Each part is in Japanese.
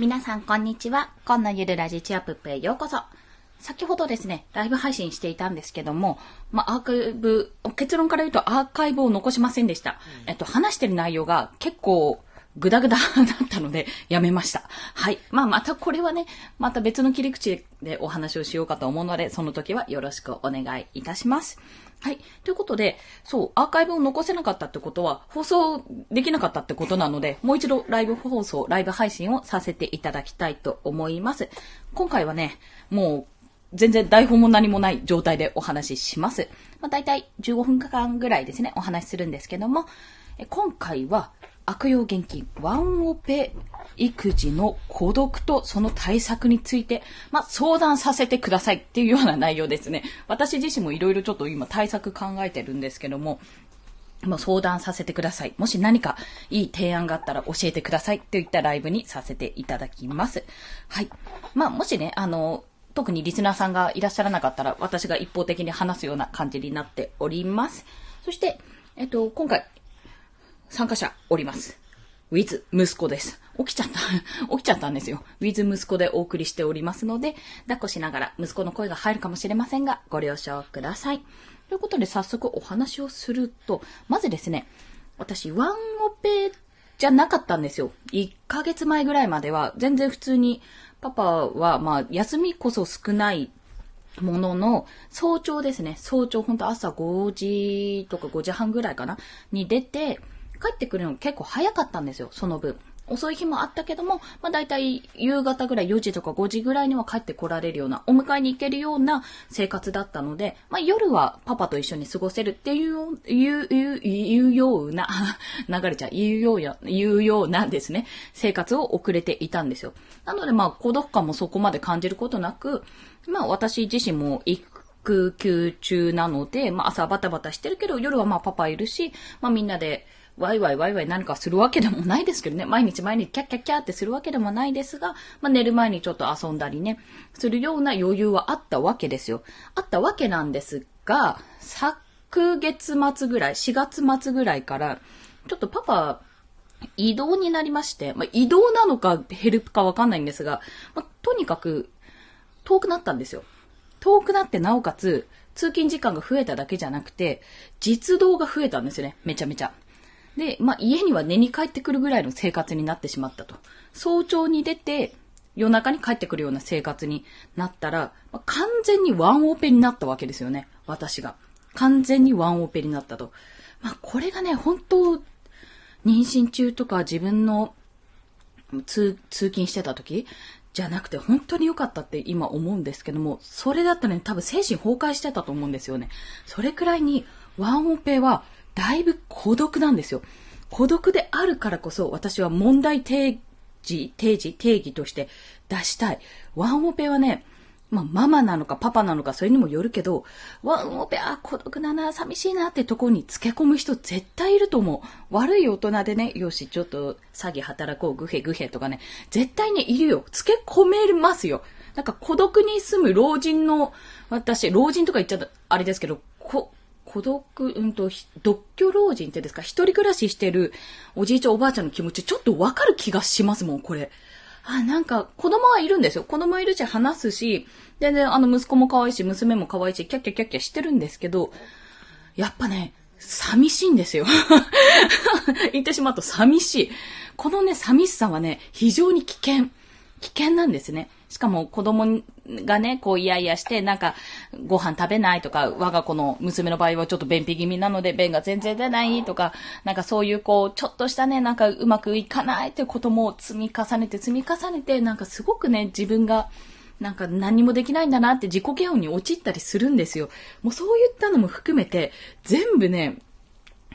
皆さんこんにちは。今のゆるラジチアップへようこそ。先ほどですね、ライブ配信していたんですけども、まあ、アーカイブ、結論から言うとアーカイブを残しませんでした。えっと、話してる内容が結構、ぐだぐだだったので、やめました。はい。まあ、またこれはね、また別の切り口でお話をしようかと思うので、その時はよろしくお願いいたします。はい。ということで、そう、アーカイブを残せなかったってことは、放送できなかったってことなので、もう一度ライブ放送、ライブ配信をさせていただきたいと思います。今回はね、もう、全然台本も何もない状態でお話しします。まあ、大体15分間ぐらいですね、お話しするんですけども、今回は、悪用現金、ワンオペ育児の孤独とその対策について、まあ、相談させてくださいっていうような内容ですね。私自身もいろいろちょっと今対策考えてるんですけども、も相談させてください。もし何かいい提案があったら教えてくださいといったライブにさせていただきます。はい。まあ、もしね、あの、特にリスナーさんがいらっしゃらなかったら、私が一方的に話すような感じになっております。そして、えっと、今回、参加者おります。with 息子です。起きちゃった。起きちゃったんですよ。with 息子でお送りしておりますので、抱っこしながら息子の声が入るかもしれませんが、ご了承ください。ということで早速お話をすると、まずですね、私、ワンオペじゃなかったんですよ。1ヶ月前ぐらいまでは、全然普通に、パパは、まあ、休みこそ少ないものの、早朝ですね。早朝、ほんと朝5時とか5時半ぐらいかな？に出て、帰ってくるの結構早かったんですよ、その分。遅い日もあったけども、まあ大体夕方ぐらい4時とか5時ぐらいには帰ってこられるような、お迎えに行けるような生活だったので、まあ夜はパパと一緒に過ごせるっていう、いう、いう、いうような、流れちゃう、いうようや、いうようなですね、生活を送れていたんですよ。なのでまあ孤独感もそこまで感じることなく、まあ私自身も育休中なので、まあ朝バタバタしてるけど、夜はまあパパいるし、まあみんなで、ワイワイワイワイ何かするわけでもないですけどね。毎日毎日キャッキャッキャってするわけでもないですが、まあ、寝る前にちょっと遊んだりね、するような余裕はあったわけですよ。あったわけなんですが、昨月末ぐらい、4月末ぐらいから、ちょっとパパ、移動になりまして、まあ、移動なのかヘルプかわかんないんですが、まあ、とにかく遠くなったんですよ。遠くなってなおかつ、通勤時間が増えただけじゃなくて、実動が増えたんですよね。めちゃめちゃ。で、まあ、家には寝に帰ってくるぐらいの生活になってしまったと。早朝に出て、夜中に帰ってくるような生活になったら、まあ、完全にワンオペになったわけですよね。私が。完全にワンオペになったと。まあ、これがね、本当妊娠中とか自分の通、通勤してた時じゃなくて本当に良かったって今思うんですけども、それだったらね、多分精神崩壊してたと思うんですよね。それくらいにワンオペはだいぶ孤独なんですよ。孤独であるからこそ私は問題定義、定義、定義として出したい。ワンオペはね、まあ、ママなのかパパなのかそれにもよるけど、ワンオペ、あ、孤独だな、寂しいなってとこにつけ込む人絶対いると思う。悪い大人でね、よし、ちょっと詐欺働こう、グヘグヘとかね、絶対ね、いるよ。つけ込めますよ。なんか孤独に住む老人の、私、老人とか言っちゃった、あれですけど、こ、孤独、うんと、独居老人ってですか、一人暮らししてるおじいちゃんおばあちゃんの気持ちちょっとわかる気がしますもん、これ。あ、なんか、子供はいるんですよ。子供いるし話すし、全然あの息子も可愛いし、娘も可愛いし、キャッキャキャッキャしてるんですけど、やっぱね、寂しいんですよ。言ってしまうと寂しい。このね、寂しさはね、非常に危険。危険なんですね。しかも子供がね、こうイヤイヤして、なんか、ご飯食べないとか、我が子の娘の場合はちょっと便秘気味なので、便が全然出ないとか、なんかそういうこう、ちょっとしたね、なんかうまくいかないっていうことも積み重ねて積み重ねて、なんかすごくね、自分が、なんか何もできないんだなって自己嫌悪に陥ったりするんですよ。もうそういったのも含めて、全部ね、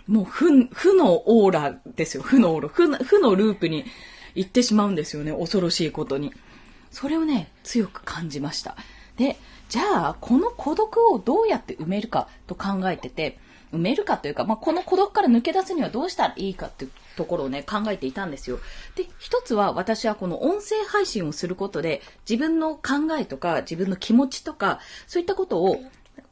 もう負、負のオーラですよ。負のオーラ。負の負のループに行ってしまうんですよね。恐ろしいことに。それをね、強く感じました。で、じゃあ、この孤独をどうやって埋めるかと考えてて、埋めるかというか、まあ、この孤独から抜け出すにはどうしたらいいかっていうところをね、考えていたんですよ。で、一つは私はこの音声配信をすることで、自分の考えとか、自分の気持ちとか、そういったことを、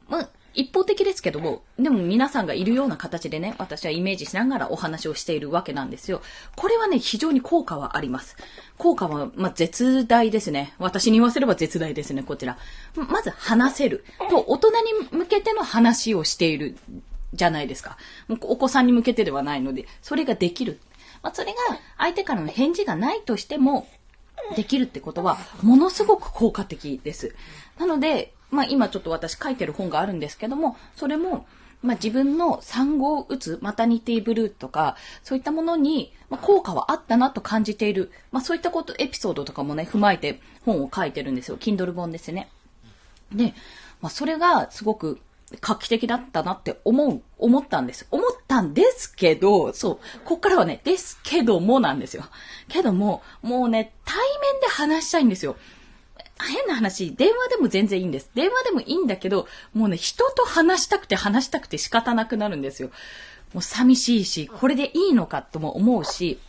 まあ、一方的ですけども、でも皆さんがいるような形でね、私はイメージしながらお話をしているわけなんですよ。これはね、非常に効果はあります。効果は、まあ、絶大ですね。私に言わせれば絶大ですね、こちら。まず話せる。と、大人に向けての話をしているじゃないですか。お子さんに向けてではないので、それができる。まあ、それが相手からの返事がないとしても、できるってことは、ものすごく効果的です。なので、まあ今ちょっと私書いてる本があるんですけども、それも、まあ自分の産後を打つマタニティブルーとか、そういったものに、まあ、効果はあったなと感じている。まあそういったこと、エピソードとかもね、踏まえて本を書いてるんですよ。Kindle 本ですね。で、まあそれがすごく画期的だったなって思う、思ったんです。思ったんですけど、そう、こっからはね、ですけどもなんですよ。けども、もうね、対面で話したいんですよ。変な話、電話でも全然いいんです。電話でもいいんだけど、もうね、人と話したくて話したくて仕方なくなるんですよ。もう寂しいし、これでいいのかとも思うし、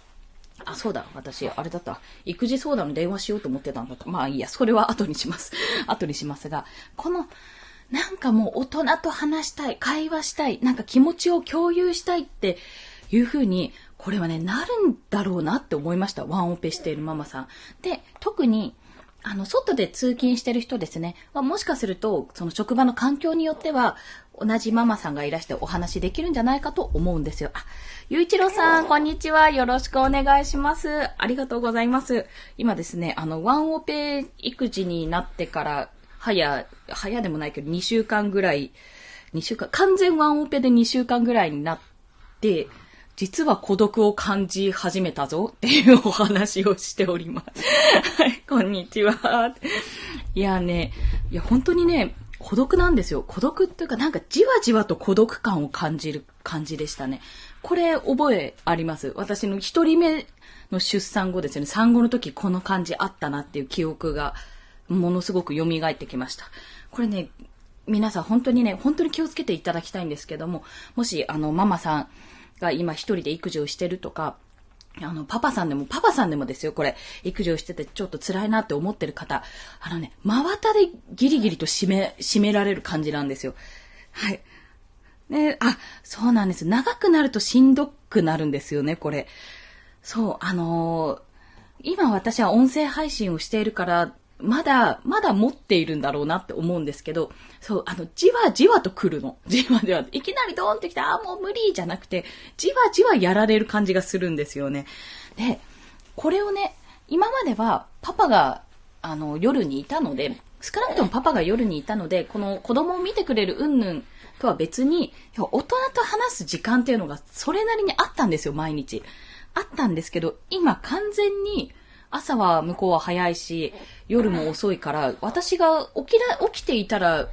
あ、そうだ、私、あれだった。育児相談の電話しようと思ってたんだった。まあいいや、それは後にします。後にしますが、この、なんかもう大人と話したい、会話したい、なんか気持ちを共有したいっていう風に、これはね、なるんだろうなって思いました。ワンオペしているママさん。で、特に、あの、外で通勤してる人ですね。まあ、もしかすると、その職場の環境によっては、同じママさんがいらしてお話できるんじゃないかと思うんですよ。あ、ゆういちろうさん、こんにちは。よろしくお願いします。ありがとうございます。今ですね、あの、ワンオペ育児になってから、早、早でもないけど、2週間ぐらい、2週間、完全ワンオペで2週間ぐらいになって、実は孤独を感じ始めたぞっていうお話をしております。はい、こんにちは。いやね、いや本当にね、孤独なんですよ。孤独っていうかなんかじわじわと孤独感を感じる感じでしたね。これ覚えあります？私の一人目の出産後ですよね。産後の時この感じあったなっていう記憶がものすごく蘇ってきました。これね、皆さん本当にね、本当に気をつけていただきたいんですけども、もし、あの、ママさんが今一人で育児をしてるとか、あの、パパさんでも、パパさんでもですよ、これ、育児をしててちょっと辛いなって思ってる方、あのね、真綿でギリギリと締め、締められる感じなんですよ。はい。ね、あ、そうなんです。長くなるとしんどくなるんですよね、これ。そう、あのー、今私は音声配信をしているから、まだ、まだ持っているんだろうなって思うんですけど、そう、あの、じわじわと来るの。じわじわ。いきなりドーンってきて、ああ、もう無理じゃなくて、じわじわやられる感じがするんですよね。で、これをね、今まではパパが、あの、夜にいたので、少なくともパパが夜にいたので、この子供を見てくれるうんぬんとは別に、大人と話す時間っていうのがそれなりにあったんですよ、毎日。あったんですけど、今完全に、朝は向こうは早いし、夜も遅いから、私が起きら、起きていたら、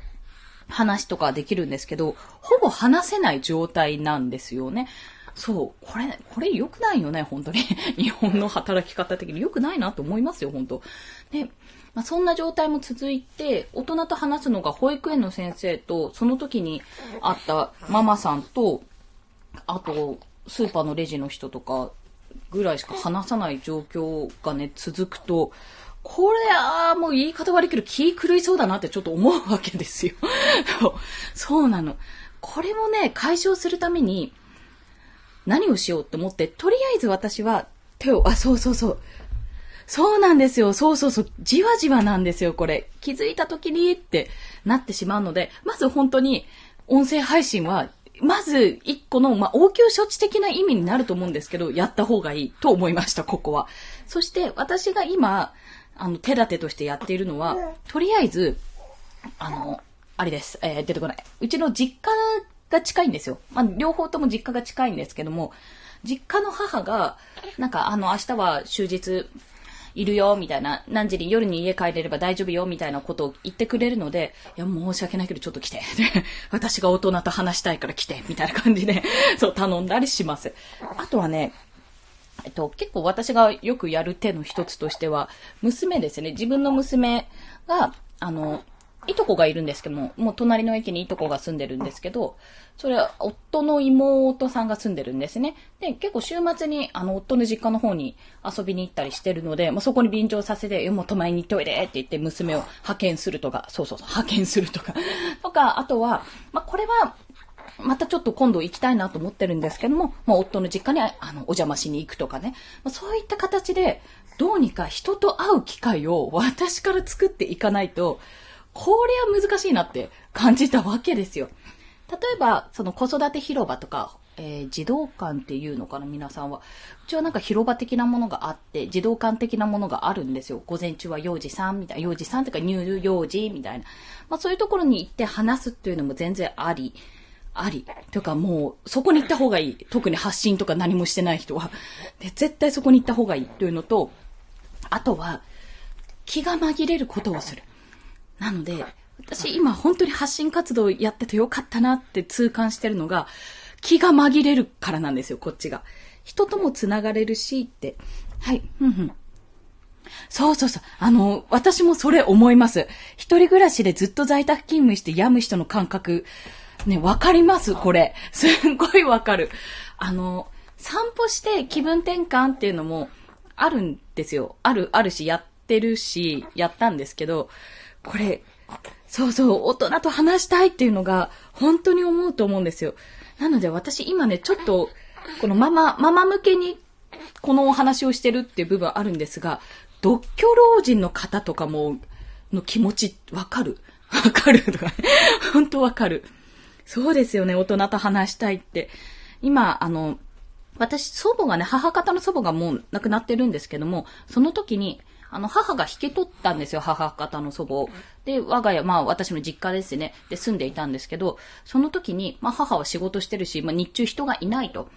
話とかできるんですけど、ほぼ話せない状態なんですよね。そう。これ、これ良くないよね、本当に。日本の働き方的に良くないなと思いますよ、本当で、まあ、そんな状態も続いて、大人と話すのが保育園の先生と、その時に会ったママさんと、あと、スーパーのレジの人とか、ぐらいしか話さない状況がね、続くと、これ、ああ、もう言い方悪いけど気狂いそうだなってちょっと思うわけですよ。そうなの。これもね、解消するために、何をしようって思って、とりあえず私は手を、あ、そうそうそう。そうなんですよ。そうそうそう。じわじわなんですよ、これ。気づいた時にってなってしまうので、まず本当に音声配信はまず、一個の、まあ、応急処置的な意味になると思うんですけど、やった方がいいと思いました、ここは。そして、私が今、あの、手立てとしてやっているのは、とりあえず、あの、あれです。えー、出てこない。うちの実家が近いんですよ。まあ、両方とも実家が近いんですけども、実家の母が、なんか、あの、明日は終日、いるよ、みたいな、何時に夜に家帰れれば大丈夫よ、みたいなことを言ってくれるので、いや、申し訳ないけどちょっと来て。私が大人と話したいから来て、みたいな感じで、そう頼んだりします。あとはね、えっと、結構私がよくやる手の一つとしては、娘ですね。自分の娘が、あの、いとこがいるんですけども、もう隣の駅にいとこが住んでるんですけど、それは夫の妹さんが住んでるんですね。で、結構週末にあの夫の実家の方に遊びに行ったりしてるので、まあ、そこに便乗させて、もう泊まりに行っといでって言って娘を派遣するとか、そうそうそう、派遣するとか、とか、あとは、まあ、これは、またちょっと今度行きたいなと思ってるんですけども、まあ、夫の実家にあのお邪魔しに行くとかね、まあ、そういった形で、どうにか人と会う機会を私から作っていかないと、これは難しいなって感じたわけですよ。例えば、その子育て広場とか、えー、児童館っていうのかな、皆さんは。うちはなんか広場的なものがあって、児童館的なものがあるんですよ。午前中は幼児さんみたいな、幼児さんとか乳幼児みたいな。まあそういうところに行って話すっていうのも全然あり。あり。というかもう、そこに行った方がいい。特に発信とか何もしてない人は。で、絶対そこに行った方がいいというのと、あとは、気が紛れることをする。なので、私今本当に発信活動やっててよかったなって痛感してるのが、気が紛れるからなんですよ、こっちが。人とも繋がれるしって。はい。うんうん。そうそうそう。あの、私もそれ思います。一人暮らしでずっと在宅勤務して病む人の感覚。ね、わかります、これ。すっごいわかる。あの、散歩して気分転換っていうのもあるんですよ。ある、あるし、やってるし、やったんですけど、これ、そうそう、大人と話したいっていうのが、本当に思うと思うんですよ。なので私今ね、ちょっと、このママ、ママ向けに、このお話をしてるっていう部分あるんですが、独居老人の方とかも、の気持ち、わかる？わかるとか、本当わかる。そうですよね、大人と話したいって。今、あの、私、祖母がね、母方の祖母がもう亡くなってるんですけども、その時に、あの、母が引き取ったんですよ、母方の祖母を。で、我が家、まあ私の実家ですね、で住んでいたんですけど、その時に、まあ母は仕事してるし、まあ日中人がいないと。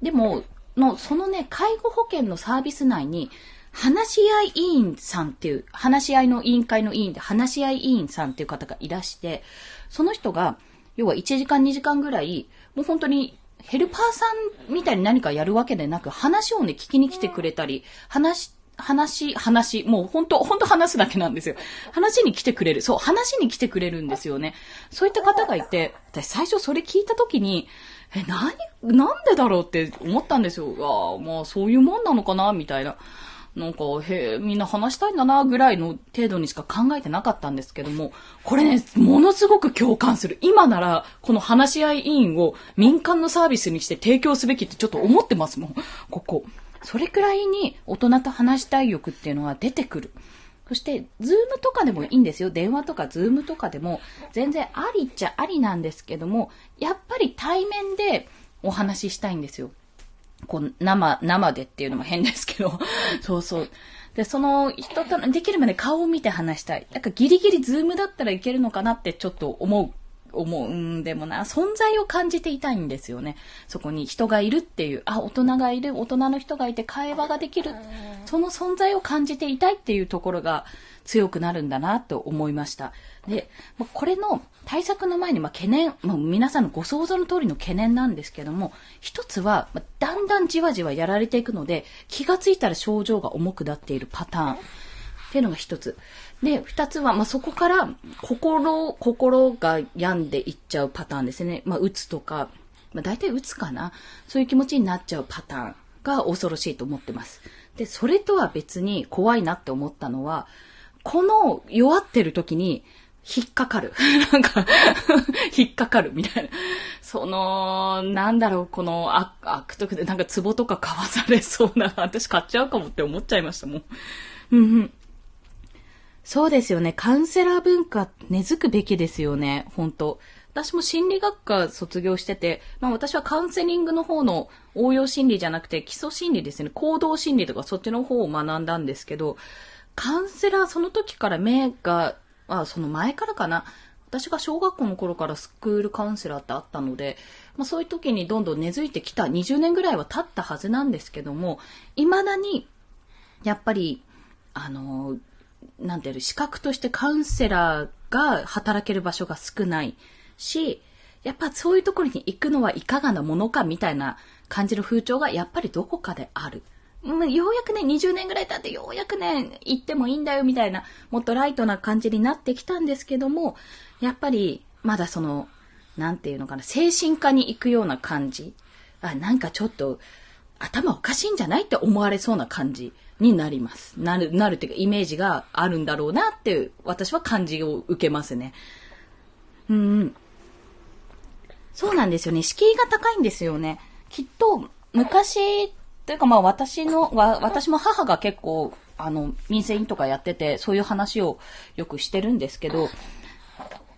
でも、の、そのね、介護保険のサービス内に、話し合い委員さんっていう、話し合いの委員会の委員で、話し合い委員さんっていう方がいらして、その人が、要は1時間2時間ぐらい、もう本当にヘルパーさんみたいに何かやるわけでなく、話をね、聞きに来てくれたり、話話、話、もう本当本当話すだけなんですよ。話に来てくれる。そう、話に来てくれるんですよね。そういった方がいて、私最初それ聞いた時に、え、何、なんでだろうって思ったんですよ。ああ、まあそういうもんなのかな、みたいな。なんか、へえ、みんな話したいんだな、ぐらいの程度にしか考えてなかったんですけども、これね、ものすごく共感する。今なら、この話し合い委員を民間のサービスにして提供すべきってちょっと思ってますもん、ここ。それくらいに大人と話したい欲っていうのが出てくる。そして、ズームとかでもいいんですよ。電話とかズームとかでも、全然ありっちゃありなんですけども、やっぱり対面でお話ししたいんですよ。こう、生、生でっていうのも変ですけど、そうそう。で、その人と、できるまで顔を見て話したい。なんかギリギリズームだったらいけるのかなってちょっと思う思うんでもな、存在を感じていたいんですよね。そこに人がいるっていう、あ、大人がいる、大人の人がいて会話ができる。その存在を感じていたいっていうところが強くなるんだなと思いました。で、これの対策の前に、まあ、懸念、まあ、皆さんのご想像の通りの懸念なんですけども、一つは、まあ、だんだんじわじわやられていくので、気がついたら症状が重くなっているパターン。っていうのが一つ。で、二つは、まあ、そこから、心、心が病んでいっちゃうパターンですね。まあ、うつとか、まあ、大体うつかな。そういう気持ちになっちゃうパターンが恐ろしいと思ってます。で、それとは別に怖いなって思ったのは、この弱ってる時に、引っかかる。なんか引っかかるみたいな。その、なんだろう、この悪悪徳でなんか壺とか買わされそうな、私買っちゃうかもって思っちゃいましたもん。うんうん。そうですよね。カウンセラー文化根付くべきですよね。本当私も心理学科卒業してて、まあ私はカウンセリングの方の応用心理じゃなくて基礎心理ですね。行動心理とかそっちの方を学んだんですけど、カウンセラーその時から目が、あ、その前からかな。私が小学校の頃からスクールカウンセラーってあったので、まあそういう時にどんどん根付いてきた20年ぐらいは経ったはずなんですけども、未だに、やっぱり、あの、なんていう資格としてカウンセラーが働ける場所が少ないし、やっぱそういうところに行くのはいかがなものかみたいな感じの風潮がやっぱりどこかである。ようやくね、20年ぐらい経ってようやくね、行ってもいいんだよみたいな、もっとライトな感じになってきたんですけども、やっぱり、まだその、なんていうのかな、精神科に行くような感じ。あ、なんかちょっと、頭おかしいんじゃないって思われそうな感じになります。なる、なるっていうか、イメージがあるんだろうなって、私は感じを受けますね。うん。そうなんですよね。敷居が高いんですよね。きっと、昔というかまあ私の、私も母が結構、あの、民生委員とかやってて、そういう話をよくしてるんですけど、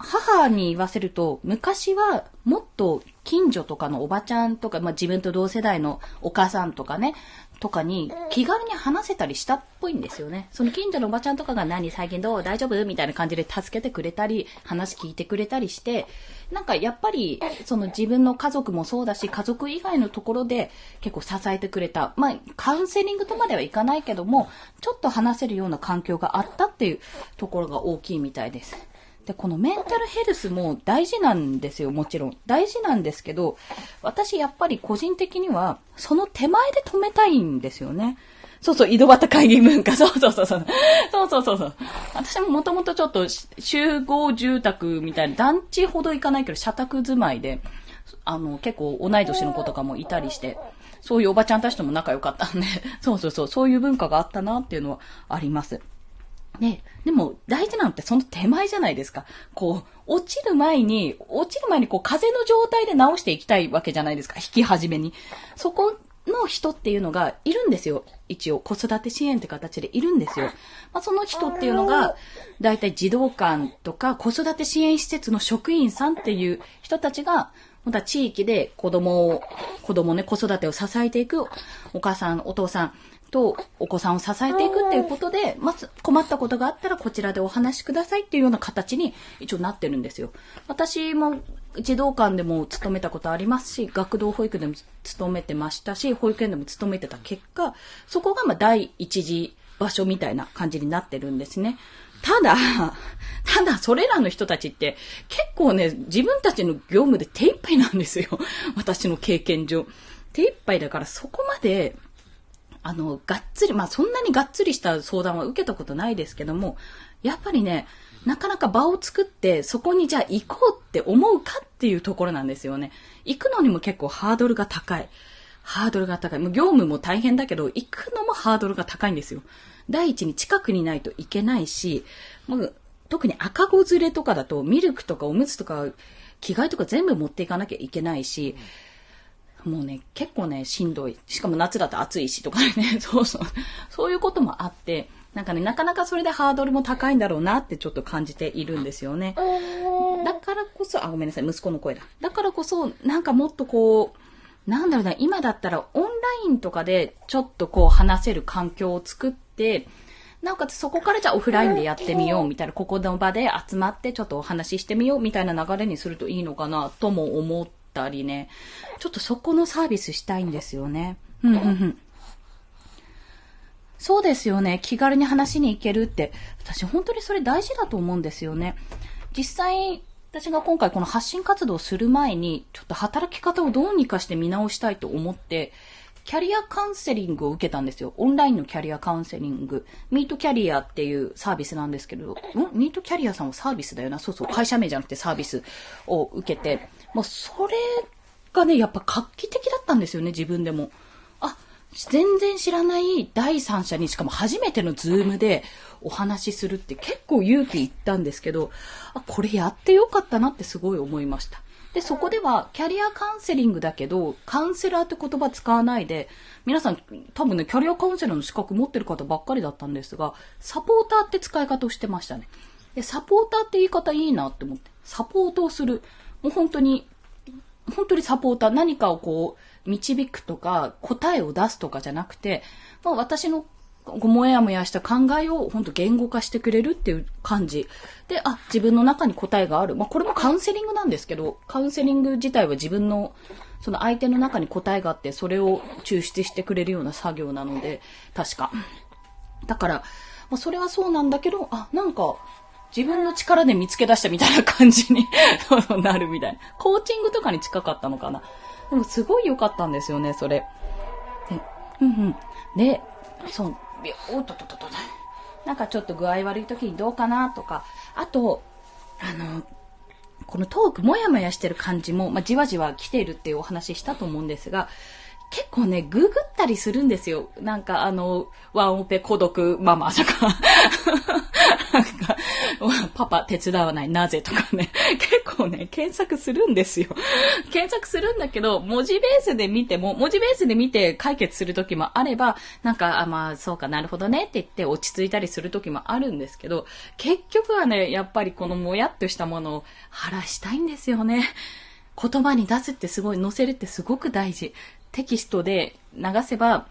母に言わせると、昔はもっと近所とかのおばちゃんとか、まあ自分と同世代のお母さんとかね、とかに気軽に話せたりしたっぽいんですよね。その近所のおばちゃんとかが何最近どう大丈夫みたいな感じで助けてくれたり、話聞いてくれたりして、なんかやっぱり、その自分の家族もそうだし、家族以外のところで結構支えてくれた。まあ、カウンセリングとまではいかないけども、ちょっと話せるような環境があったっていうところが大きいみたいです。で、このメンタルヘルスも大事なんですよ、もちろん。大事なんですけど、私やっぱり個人的には、その手前で止めたいんですよね。そうそう、井戸端会議文化。そうそうそうそう。そうそうそうそう。私ももともとちょっと集合住宅みたいな、団地ほど行かないけど、社宅住まいで、あの、結構同い年の子とかもいたりして、そういうおばちゃんたちとも仲良かったんで、そうそうそう、そういう文化があったなっていうのはあります。ね、でも大事なのってその手前じゃないですか。こう、落ちる前に、落ちる前にこう風の状態で直していきたいわけじゃないですか。引き始めに。そこの人っていうのがいるんですよ。一応、子育て支援って形でいるんですよ。まあ、その人っていうのが、だいたい児童館とか子育て支援施設の職員さんっていう人たちが、また地域で子供を、子供ね、子育てを支えていくお母さん、お父さん、とお子さんを支えていくっていうことで、まず困ったことがあったらこちらでお話しくださいっていうような形に一応なってるんですよ。私も児童館でも勤めたことありますし、学童保育でも勤めてましたし、保育園でも勤めてた結果、そこがまあ第一次場所みたいな感じになってるんですね。ただ、ただ、それらの人たちって結構ね、自分たちの業務で手一杯なんですよ。私の経験上。手一杯だからそこまであの、がっつり、まあそんなにがっつりした相談は受けたことないですけども、やっぱりね、なかなか場を作って、そこにじゃあ行こうって思うかっていうところなんですよね。行くのにも結構ハードルが高い。ハードルが高い。もう業務も大変だけど、行くのもハードルが高いんですよ。第一に近くにないといけないし、もう特に赤子連れとかだと、ミルクとかおむつとか、着替えとか全部持っていかなきゃいけないし、うんもうね、結構ね、しんどい。しかも夏だと暑いしとかね、そうそう。そういうこともあって、なんかね、なかなかそれでハードルも高いんだろうなってちょっと感じているんですよね。だからこそ、あ、ごめんなさい、息子の声だ。だからこそ、なんかもっとこう、なんだろうな、今だったらオンラインとかでちょっとこう話せる環境を作って、なおかつそこからじゃあオフラインでやってみようみたいな、ここの場で集まってちょっとお話ししてみようみたいな流れにするといいのかなとも思ったりね、ちょっとそこのサービスしたいんですよね。うんうんうん。そうですよね。気軽に話しに行けるって。私本当にそれ大事だと思うんですよね。実際、私が今回この発信活動をする前に、ちょっと働き方をどうにかして見直したいと思って、キャリアカウンセリングを受けたんですよ。オンラインのキャリアカウンセリング。ミートキャリアっていうサービスなんですけど、ん？ミートキャリアさんはサービスだよな。そうそう、会社名じゃなくてサービスを受けて、もうそれがね、やっぱ画期的だったんですよね、自分でも。あ、全然知らない第三者に、しかも初めてのズームでお話しするって結構勇気いったんですけど、あ、これやってよかったなってすごい思いました。で、そこでは、キャリアカウンセリングだけど、カウンセラーって言葉使わないで、皆さん、多分ね、キャリアカウンセラーの資格持ってる方ばっかりだったんですが、サポーターって使い方をしてましたね。で、サポーターって言い方いいなって思って、サポートをする。もう本当に、本当にサポーター、何かをこう、導くとか、答えを出すとかじゃなくて、まあ私のごもやもやした考えを本当言語化してくれるっていう感じ。で、あ、自分の中に答えがある。まあ、これもカウンセリングなんですけど、カウンセリング自体は自分の、その相手の中に答えがあって、それを抽出してくれるような作業なので、確か。だから、まあ、それはそうなんだけど、あ、なんか、自分の力で見つけ出したみたいな感じに なるみたいな。コーチングとかに近かったのかな。でもすごい良かったんですよね、それ。でうんうん。で、そう、おっとっとっとっと。なんかちょっと具合悪い時にどうかなとか、あと、あの、このトークもやもやしてる感じも、まあ、じわじわ来てるっていうお話したと思うんですが、結構ね、ググったりするんですよ。なんかあの、ワンオペ孤独ママとか、パパ手伝わないなぜとかね、結構ね、検索するんですよ。検索するんだけど、文字ベースで見ても、文字ベースで見て解決するときもあれば、なんか、あ、まあ、そうかなるほどねって言って落ち着いたりするときもあるんですけど、結局はね、やっぱりこのもやっとしたものを晴らしたいんですよね。言葉に出すってすごい、載せるってすごく大事。テキストで流せば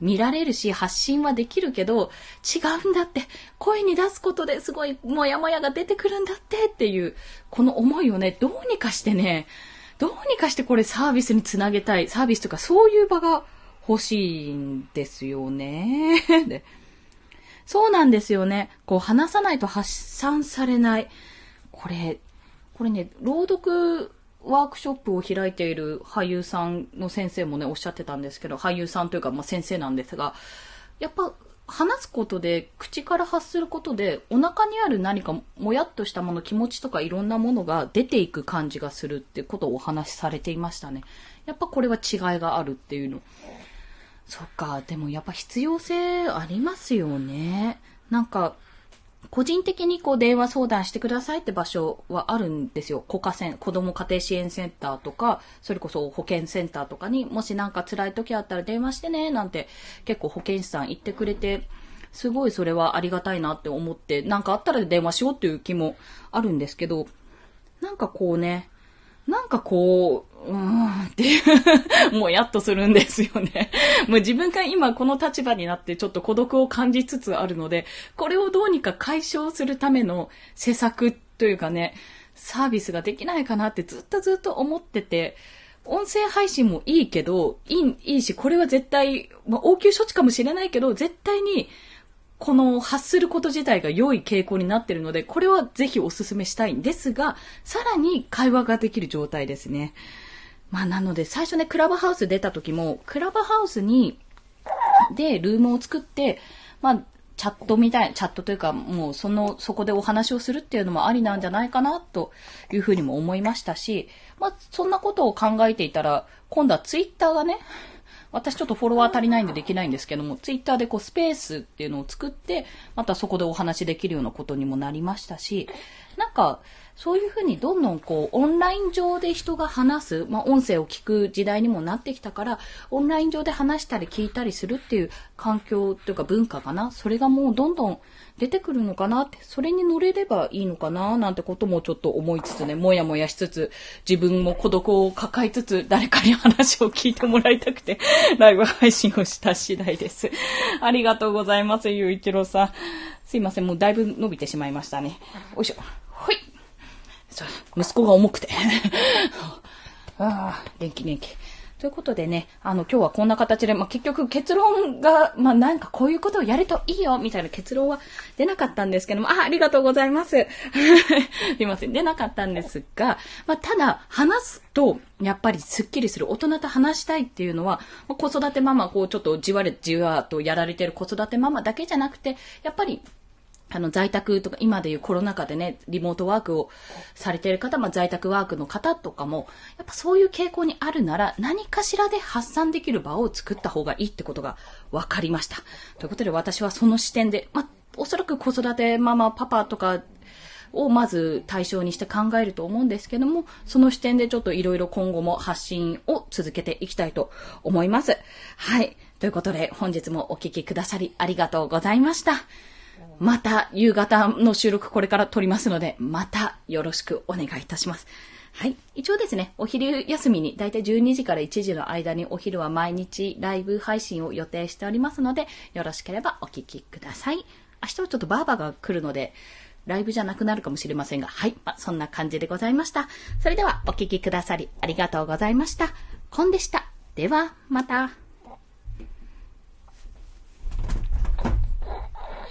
見られるし発信はできるけど違うんだって声に出すことですごいモヤモヤが出てくるんだってっていうこの思いをねどうにかしてねどうにかしてこれサービスにつなげたいサービスとかそういう場が欲しいんですよね。でそうなんですよね。こう話さないと発散されない。これ、これね、朗読ワークショップを開いている俳優さんの先生もね、おっしゃってたんですけど、俳優さんというか、まあ、先生なんですが、やっぱ、話すことで、口から発することで、お腹にある何かもやっとしたもの、気持ちとかいろんなものが出ていく感じがするってことをお話しされていましたね。やっぱこれは違いがあるっていうの。そっか、でもやっぱ必要性ありますよね。なんか、個人的にこう電話相談してくださいって場所はあるんですよ。子家セン、子供家庭支援センターとか、それこそ保健センターとかに、もしなんか辛い時あったら電話してね、なんて結構保健師さん言ってくれて、すごいそれはありがたいなって思って、なんかあったら電話しようっていう気もあるんですけど、なんかこうね、なんかこう、うーんっていうもうやっとするんですよね。もう自分が今この立場になってちょっと孤独を感じつつあるので、これをどうにか解消するための施策というかね、サービスができないかなってずっとずっと思ってて、音声配信もいいけど、いい、いいし、これは絶対、まあ、応急処置かもしれないけど、絶対にこの発すること自体が良い傾向になっているので、これはぜひお勧めしたいんですが、さらに会話ができる状態ですね。まあなので最初ね、クラブハウス出た時も、クラブハウスに、で、ルームを作って、まあ、チャットみたい、チャットというか、もうその、そこでお話をするっていうのもありなんじゃないかな、というふうにも思いましたし、まあ、そんなことを考えていたら、今度はツイッターがね、私ちょっとフォロワー足りないんでできないんですけども、ツイッターでこうスペースっていうのを作って、またそこでお話できるようなことにもなりましたし、なんか、そういうふうにどんどんこう、オンライン上で人が話す、まあ、音声を聞く時代にもなってきたから、オンライン上で話したり聞いたりするっていう環境というか文化かな。それがもうどんどん出てくるのかなって、それに乗れればいいのかななんてこともちょっと思いつつね、もやもやしつつ、自分も孤独を抱えつつ、誰かに話を聞いてもらいたくて、ライブ配信をした次第です。ありがとうございます、ゆういちろうさん。すいません、もうだいぶ伸びてしまいましたね。よいしょ。息子が重くて ああ、元気元気。ということでね、あの、今日はこんな形で、まあ、結局結論が、まあ、なんかこういうことをやるといいよ、みたいな結論は出なかったんですけども、あ、ありがとうございます。すいません、出なかったんですが、まあ、ただ、話すと、やっぱりスッキリする、大人と話したいっていうのは、まあ、子育てママ、こう、ちょっとじわれ、じわとやられてる子育てママだけじゃなくて、やっぱり、あの、在宅とか、今でいうコロナ禍でね、リモートワークをされている方、まあ、在宅ワークの方とかも、やっぱそういう傾向にあるなら、何かしらで発散できる場を作った方がいいってことが分かりました。ということで、私はその視点で、まあ、おそらく子育てママ、パパとか、をまず対象にして考えると思うんですけども、その視点でちょっといろいろ今後も発信を続けていきたいと思います。はい。ということで、本日もお聴きくださりありがとうございました。また夕方の収録これから撮りますので、またよろしくお願いいたします。はい。一応ですね、お昼休みに、だいたい12時から1時の間にお昼は毎日ライブ配信を予定しておりますので、よろしければお聞きください。明日はちょっとバーバーが来るので、ライブじゃなくなるかもしれませんが、はい。まあ、そんな感じでございました。それではお聞きくださりありがとうございました。コンでした。では、また。